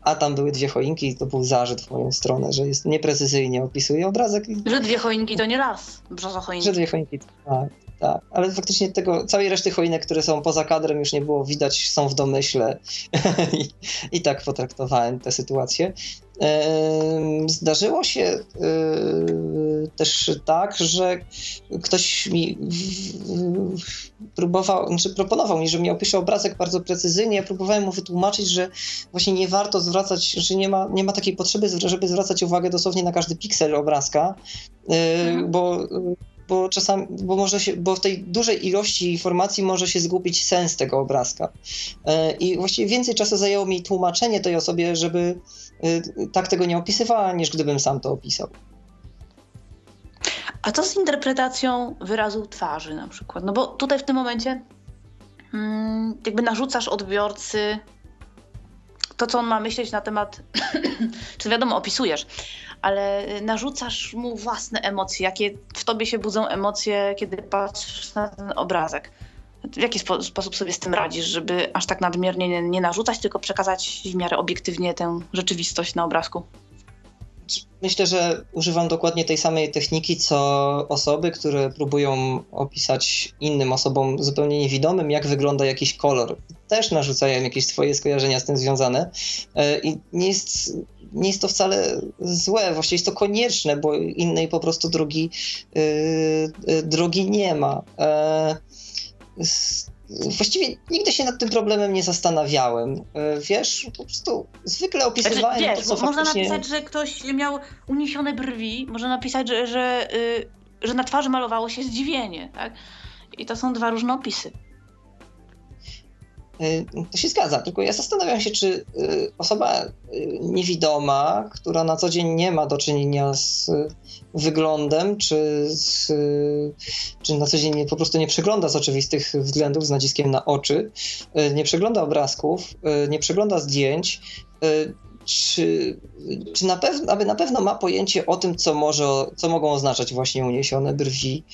A tam były dwie choinki i to był zarzut w moją stronę, że jest nieprecyzyjnie opisuje obrazek. Że dwie choinki to nie las, brzoza choinki. Że dwie choinki, tak, tak. Ale faktycznie tego, całej reszty choinek, które są poza kadrem już nie było widać, są w domyśle I, i tak potraktowałem tę sytuację. Zdarzyło się też tak, że ktoś mi próbował, znaczy proponował mi, że mi opisze obrazek bardzo precyzyjnie. Ja próbowałem mu wytłumaczyć, że właśnie nie warto zwracać, że nie ma, nie ma takiej potrzeby, żeby zwracać uwagę dosłownie na każdy piksel obrazka, mhm. bo bo czasami, bo może się, bo w tej dużej ilości informacji może się zgubić sens tego obrazka. E, I właściwie więcej czasu zajęło mi tłumaczenie tej osobie, żeby e, tak tego nie opisywała, niż gdybym sam to opisał. A co z interpretacją wyrazu twarzy na przykład? No bo tutaj w tym momencie hmm, jakby narzucasz odbiorcy to, co on ma myśleć na temat, czy wiadomo, opisujesz, ale narzucasz mu własne emocje, jakie w tobie się budzą emocje, kiedy patrzysz na ten obrazek. W jaki spo sposób sobie z tym radzisz, żeby aż tak nadmiernie nie, nie narzucać, tylko przekazać w miarę obiektywnie tę rzeczywistość na obrazku? Myślę, że używam dokładnie tej samej techniki, co osoby, które próbują opisać innym osobom zupełnie niewidomym, jak wygląda jakiś kolor. Też narzucają jakieś swoje skojarzenia z tym związane. E, I nie jest, nie jest to wcale złe, właściwie jest to konieczne, bo innej po prostu drogi, yy, drogi nie ma. Właściwie nigdy się nad tym problemem nie zastanawiałem. E, wiesz, po prostu zwykle opisywałem znaczy, to, co Można faktycznie... napisać, że ktoś miał uniesione brwi, można napisać, że, że, yy, że na twarzy malowało się zdziwienie, tak? I to są dwa różne opisy. E, to się zgadza, tylko ja zastanawiam się, czy e, osoba niewidoma, która na co dzień nie ma do czynienia z wyglądem, czy, z, czy na co dzień po prostu nie przegląda z oczywistych względów, z naciskiem na oczy, nie przegląda obrazków, nie przegląda zdjęć, czy, czy na pewno, aby na pewno ma pojęcie o tym, co, może, co mogą oznaczać właśnie uniesione brwi.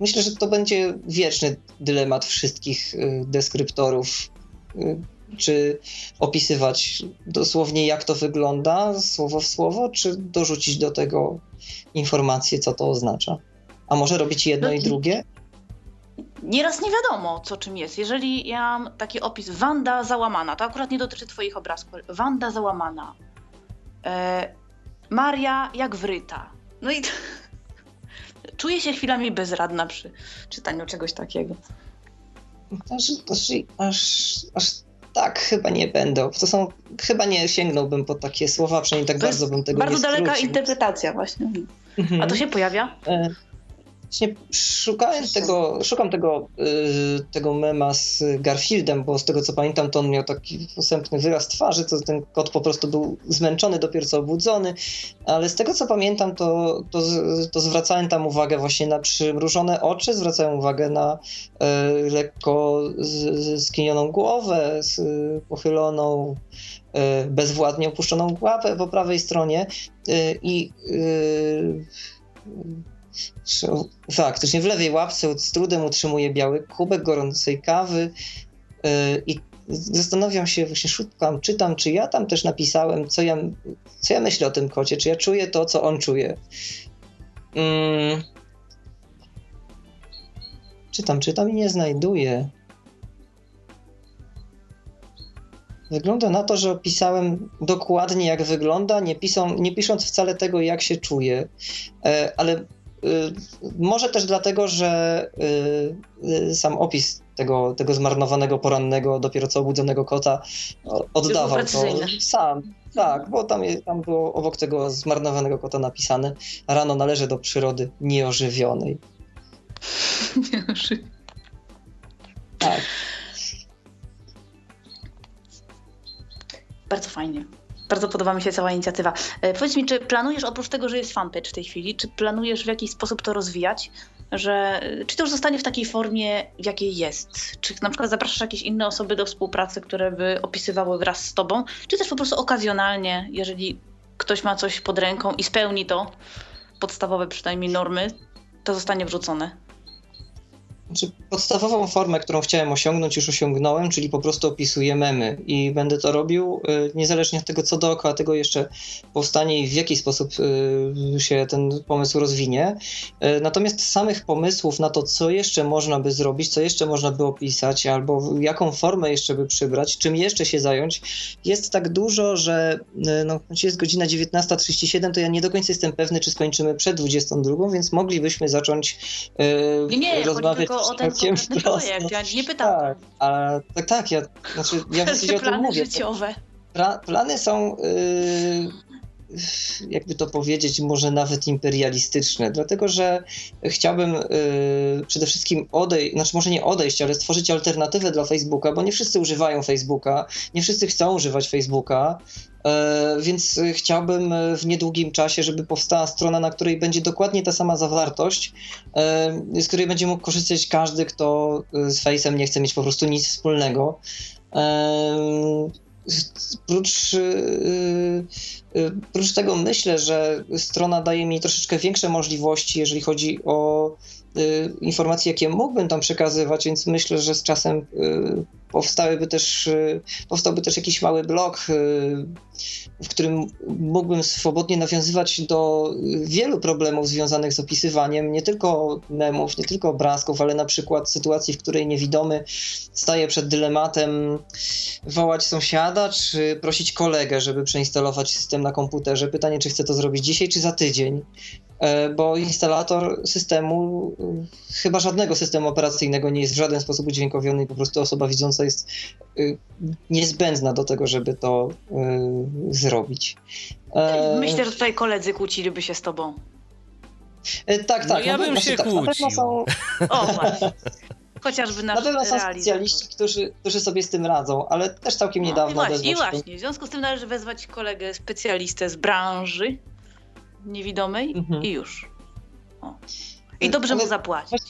Myślę, że to będzie wieczny dylemat wszystkich deskryptorów czy opisywać dosłownie, jak to wygląda, słowo w słowo, czy dorzucić do tego informację, co to oznacza? A może robić jedno no i drugie? Nieraz nie wiadomo, co czym jest. Jeżeli ja mam taki opis Wanda załamana, to akurat nie dotyczy Twoich obrazków. Wanda załamana. E, Maria jak wryta. No i czuję się chwilami bezradna przy czytaniu czegoś takiego. Aż, aż, aż, tak, chyba nie będą. To są, chyba nie sięgnąłbym po takie słowa, przynajmniej tak to bardzo bym tego bardzo nie Bardzo daleka interpretacja właśnie. Mhm. A to się pojawia? E, Właśnie szukałem tego, szukam tego, yy, tego mema z Garfieldem, bo z tego co pamiętam, to on miał taki posępny wyraz twarzy, to ten kot po prostu był zmęczony, dopiero co obudzony, ale z tego co pamiętam, to, to, to zwracałem tam uwagę właśnie na przymrużone oczy, zwracałem uwagę na yy, lekko skinioną głowę, z, pochyloną, yy, bezwładnie opuszczoną łapę po prawej stronie y, i y, Faktycznie w lewej łapce z trudem utrzymuje biały kubek gorącej kawy. i zastanawiam się, właśnie szukam, czytam, czy ja tam też napisałem, co ja, co ja myślę o tym kocie, czy ja czuję to, co on czuje. Mm. Czytam, czytam i nie znajduję. Wygląda na to, że opisałem dokładnie jak wygląda, nie, pisą, nie pisząc wcale tego, jak się czuje, e, ale może też dlatego, że y, y, sam opis tego, tego zmarnowanego, porannego, dopiero co obudzonego kota oddawał to sam. Tak, bo tam, tam było obok tego zmarnowanego kota napisane rano należy do przyrody nieożywionej. Nieożywionej. Tak. Bardzo fajnie. Bardzo podoba mi się cała inicjatywa. E, powiedz mi, czy planujesz oprócz tego, że jest fanpage w tej chwili, czy planujesz w jakiś sposób to rozwijać? Że, czy to już zostanie w takiej formie, w jakiej jest? Czy na przykład zapraszasz jakieś inne osoby do współpracy, które by opisywały wraz z tobą? Czy też po prostu okazjonalnie, jeżeli ktoś ma coś pod ręką i spełni to, podstawowe przynajmniej normy, to zostanie wrzucone? Znaczy, podstawową formę, którą chciałem osiągnąć, już osiągnąłem, czyli po prostu opisuję memy i będę to robił y, niezależnie od tego, co dookoła tego jeszcze powstanie i w jaki sposób y, się ten pomysł rozwinie. Y, natomiast samych pomysłów na to, co jeszcze można by zrobić, co jeszcze można by opisać, albo jaką formę jeszcze by przybrać, czym jeszcze się zająć, jest tak dużo, że no, jest godzina 19.37, to ja nie do końca jestem pewny, czy skończymy przed 22, więc moglibyśmy zacząć nie, nie, rozmawiać o ten konkretny projekt, ja nie pytam. Tak, a, tak, tak, ja, znaczy, ja w o tym mówię. życiowe. Pra, plany są, yy, jakby to powiedzieć, może nawet imperialistyczne, dlatego że chciałbym yy, przede wszystkim odejść, znaczy może nie odejść, ale stworzyć alternatywę dla Facebooka, bo nie wszyscy używają Facebooka, nie wszyscy chcą używać Facebooka, więc chciałbym w niedługim czasie, żeby powstała strona, na której będzie dokładnie ta sama zawartość, e, z której będzie mógł korzystać każdy, kto z Face'em nie chce mieć po prostu nic wspólnego. E, prócz, prócz tego myślę, że strona daje mi troszeczkę większe możliwości, jeżeli chodzi o informacje, jakie mógłbym tam przekazywać, więc myślę, że z czasem powstałyby też, y, powstałby też jakiś mały blog, y, w którym mógłbym swobodnie nawiązywać do wielu problemów związanych z opisywaniem nie tylko memów, nie tylko obrazków, ale na przykład sytuacji, w której niewidomy staje przed dylematem wołać sąsiada, czy prosić kolegę, żeby przeinstalować system na komputerze. Pytanie, czy chce to zrobić dzisiaj, czy za tydzień bo instalator systemu, y, chyba żadnego systemu operacyjnego nie jest w żaden sposób udźwiękowiony i po prostu osoba widząca jest y, niezbędna do tego, żeby to zrobić. E, Myślę, że tutaj koledzy kłóciliby się z tobą. E, tak, tak. No ja bym się tak, kłócił. Są... O, właśnie. Chociażby nasz Na pewno są specjaliści, którzy, którzy sobie z tym radzą, ale też całkiem no, niedawno. I właśnie, i właśnie. W związku z tym należy wezwać kolegę, specjalistę z branży niewidomej mhm. i już. O. I dobrze ale... mu zapłacić.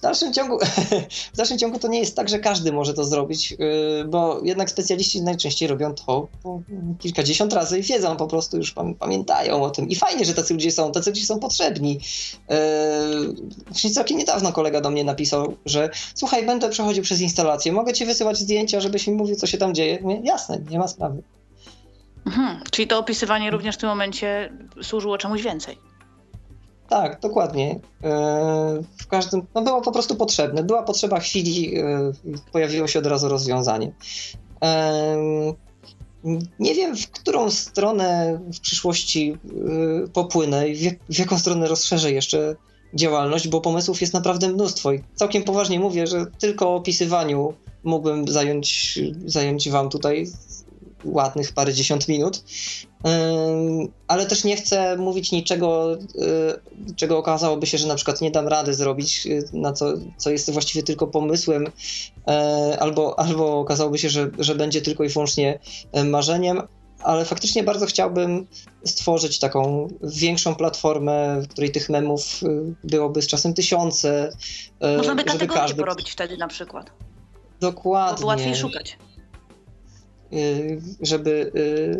W dalszym, ciągu, w dalszym ciągu to nie jest tak, że każdy może to zrobić, y, bo jednak specjaliści najczęściej robią to kilkadziesiąt razy i wiedzą po prostu, już pamiętają o tym. I fajnie, że tacy ludzie są, tacy ludzie są potrzebni. Właśnie całkiem niedawno kolega do mnie napisał, że słuchaj, będę przechodził przez instalację, mogę ci wysyłać zdjęcia, żebyś mi mówił, co się tam dzieje? Mówię, Jasne, nie ma sprawy. Mhm, czyli to opisywanie również w tym momencie służyło czemuś więcej. Tak, dokładnie. E, w każdym, no było po prostu potrzebne. Była potrzeba chwili, e, pojawiło się od razu rozwiązanie. E, nie wiem, w którą stronę w przyszłości popłynę i w jaką stronę rozszerzę jeszcze działalność, bo pomysłów jest naprawdę mnóstwo i całkiem poważnie mówię, że tylko o opisywaniu mógłbym zająć, zająć wam tutaj ładnych parę dziesiąt minut, ale też nie chcę mówić niczego, y, czego okazałoby się, że na przykład nie dam rady zrobić, y, na co, co jest właściwie tylko pomysłem, e, albo, albo okazałoby się, że, że będzie tylko i wyłącznie marzeniem, ale faktycznie bardzo chciałbym stworzyć taką większą platformę, w której tych memów y, byłoby z czasem tysiące. Można by kategorię każdy... porobić wtedy na przykład. Dokładnie. Bo łatwiej szukać. Żeby,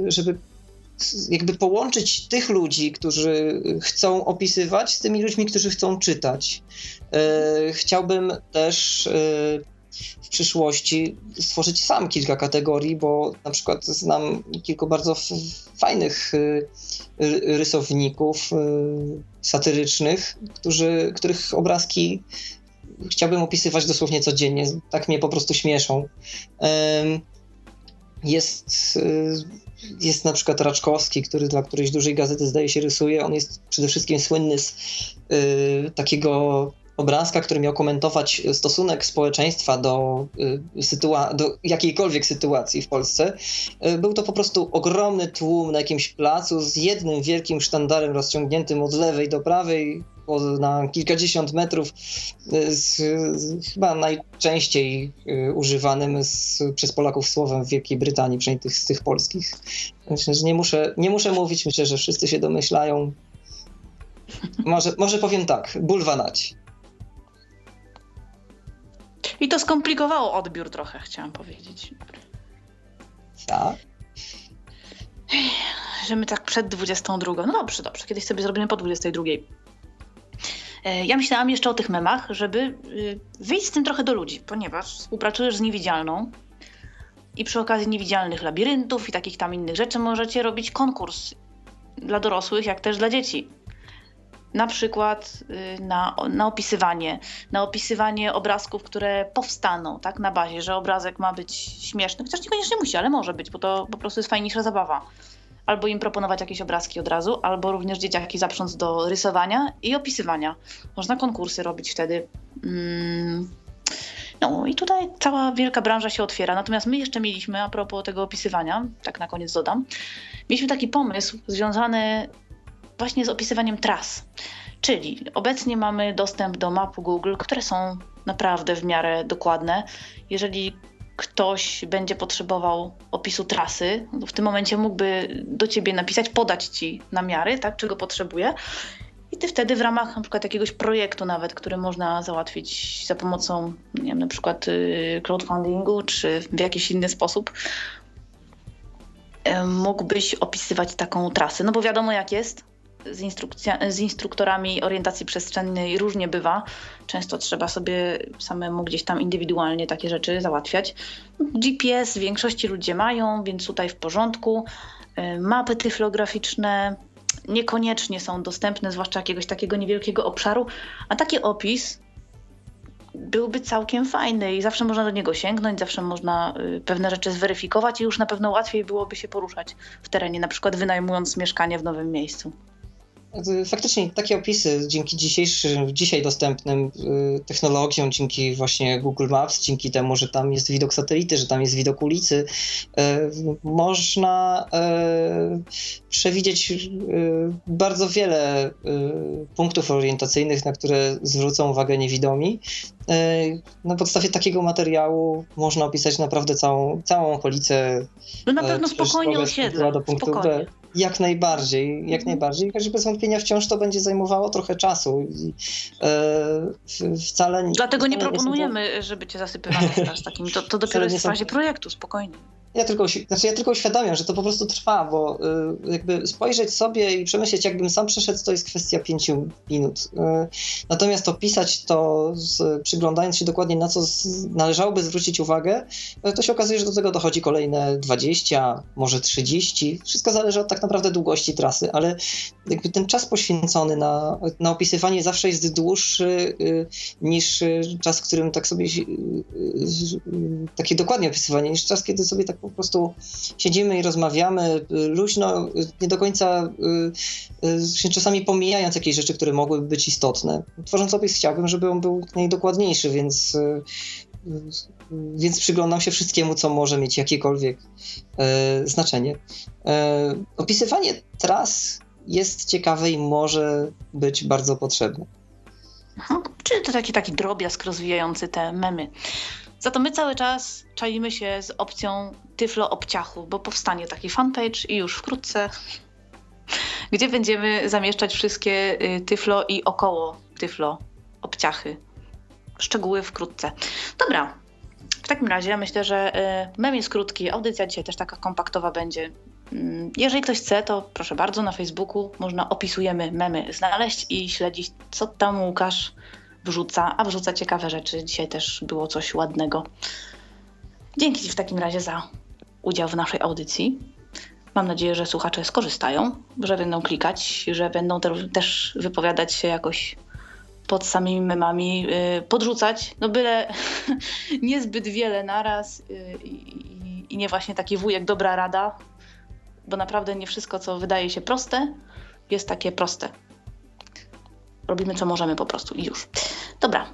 żeby jakby połączyć tych ludzi, którzy chcą opisywać, z tymi ludźmi, którzy chcą czytać. E, chciałbym też w przyszłości stworzyć sam kilka kategorii, bo na przykład znam kilku bardzo fajnych y, rysowników y, satyrycznych, którzy, których obrazki chciałbym opisywać dosłownie codziennie. Tak mnie po prostu śmieszą. Jest, y, jest na przykład Raczkowski, który dla którejś dużej gazety zdaje się rysuje. On jest przede wszystkim słynny z takiego obrazka, który miał komentować stosunek społeczeństwa do, y, sytua- do jakiejkolwiek sytuacji w Polsce. Y, był to po prostu ogromny tłum na jakimś placu z jednym wielkim sztandarem rozciągniętym od lewej do prawej na kilkadziesiąt metrów, z, z, chyba najczęściej używanym z, przez Polaków słowem w Wielkiej Brytanii, przynajmniej tych, z tych polskich. Myślę, że nie muszę, nie muszę mówić, myślę, że wszyscy się domyślają. Może, może powiem tak, bulwanać. I to skomplikowało odbiór trochę, chciałam powiedzieć. Tak? Że my tak przed 22. No dobrze, dobrze. Kiedyś sobie zrobimy po 22. E, ja myślałam jeszcze o tych memach, żeby y, wyjść z tym trochę do ludzi, ponieważ współpracujesz z niewidzialną i przy okazji niewidzialnych labiryntów i takich tam innych rzeczy możecie robić konkurs dla dorosłych, jak też dla dzieci na przykład y, na, na opisywanie, na opisywanie obrazków, które powstaną, tak, na bazie, że obrazek ma być śmieszny, chociaż niekoniecznie musi, ale może być, bo to po prostu jest fajniejsza zabawa. Albo im proponować jakieś obrazki od razu, albo również dzieciaki zaprząc do rysowania i opisywania. Można konkursy robić wtedy. Mm. No i tutaj cała wielka branża się otwiera. Natomiast my jeszcze mieliśmy, a propos tego opisywania, tak na koniec dodam, mieliśmy taki pomysł związany właśnie z opisywaniem tras. Czyli obecnie mamy dostęp do map Google, które są naprawdę w miarę dokładne. Jeżeli ktoś będzie potrzebował opisu trasy, w tym momencie mógłby do ciebie napisać, podać ci namiary, tak, czego potrzebuje. I ty wtedy w ramach na przykład jakiegoś projektu nawet, który można załatwić za pomocą, nie wiem, na przykład y, crowdfundingu, czy w jakiś inny sposób, mógłbyś opisywać taką trasę. No bo wiadomo jak jest, z, z instruktorami orientacji przestrzennej różnie bywa. Często trzeba sobie samemu gdzieś tam indywidualnie takie rzeczy załatwiać. GPS w większości ludzie mają, więc tutaj w porządku. Y, mapy tyflograficzne niekoniecznie są dostępne, zwłaszcza jakiegoś takiego niewielkiego obszaru, a taki opis byłby całkiem fajny i zawsze można do niego sięgnąć, zawsze można y, pewne rzeczy zweryfikować i już na pewno łatwiej byłoby się poruszać w terenie, na przykład wynajmując mieszkanie w nowym miejscu. Faktycznie takie opisy dzięki dzisiejszym, dzisiaj dostępnym y, technologiom, dzięki właśnie Google Maps, dzięki temu, że tam jest widok satelity, że tam jest widok ulicy, y, można y, przewidzieć bardzo wiele punktów orientacyjnych, na które zwrócą uwagę niewidomi. Na podstawie takiego materiału można opisać naprawdę całą, całą okolicę. No na pewno spokojnie osiedle. Do punktu spokojnie. B. Jak najbardziej, jak mhm. najbardziej. Choć bez wątpienia wciąż to będzie zajmowało trochę czasu. I, e, wcale Dlatego wcale nie proponujemy, nie żeby cię zasypywano teraz takim. To, to dopiero jest w fazie projektu, spokojnie. Ja tylko, znaczy ja tylko uświadamiam, że to po prostu trwa, bo y, jakby spojrzeć sobie i przemyśleć, jakbym sam przeszedł, to jest kwestia pięciu minut. Y, natomiast opisać to, z, przyglądając się dokładnie na co należałoby zwrócić uwagę, y, to się okazuje, że do tego dochodzi kolejne 20, może 30. Wszystko zależy od tak naprawdę długości trasy, ale jakby ten czas poświęcony na, na opisywanie zawsze jest dłuższy niż czas, w którym tak sobie takie dokładnie opisywanie, niż czas, kiedy sobie tak po prostu siedzimy i rozmawiamy luźno, nie do końca się czasami pomijając jakieś rzeczy, które mogłyby być istotne. Tworząc opis chciałbym, żeby on był najdokładniejszy, więc więc przyglądam się wszystkiemu, co może mieć jakiekolwiek znaczenie. Opisywanie tras jest ciekawe i może być bardzo potrzebne. Aha, czyli to taki, taki drobiazg rozwijający te memy. Za to my cały czas czajmy się z opcją Tyflo Obciachu, bo powstanie taki fanpage i już wkrótce, gdzie będziemy zamieszczać wszystkie y, Tyflo i około Tyflo Obciachy. Szczegóły wkrótce. Dobra, w takim razie myślę, że y, mem jest krótki, audycja dzisiaj też taka kompaktowa będzie. Mm, jeżeli ktoś chce, to proszę bardzo, na Facebooku można opisujemy memy znaleźć i śledzić, co tam Łukasz wrzuca, a wrzuca ciekawe rzeczy. Dzisiaj też było coś ładnego. Dzięki Ci w takim razie za udział w naszej audycji. Mam nadzieję, że słuchacze skorzystają, że będą klikać, że będą też wypowiadać się jakoś pod samymi memami, yy, podrzucać, no byle niezbyt wiele naraz yy, i, i nie właśnie taki wujek dobra rada, bo naprawdę nie wszystko, co wydaje się proste, jest takie proste. Robimy co możemy po prostu i już. Dobra.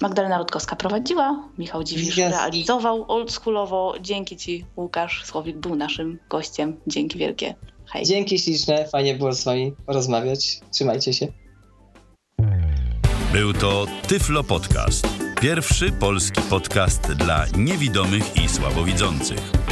Magdalena Rutkowska prowadziła, Michał Dziwisz yes. realizował oldschoolowo. Dzięki Ci, Łukasz Słowik był naszym gościem. Dzięki wielkie. Hej. Dzięki śliczne, fajnie było z Wami porozmawiać. Trzymajcie się. Był to Tyflo Podcast. Pierwszy polski podcast dla niewidomych i słabowidzących.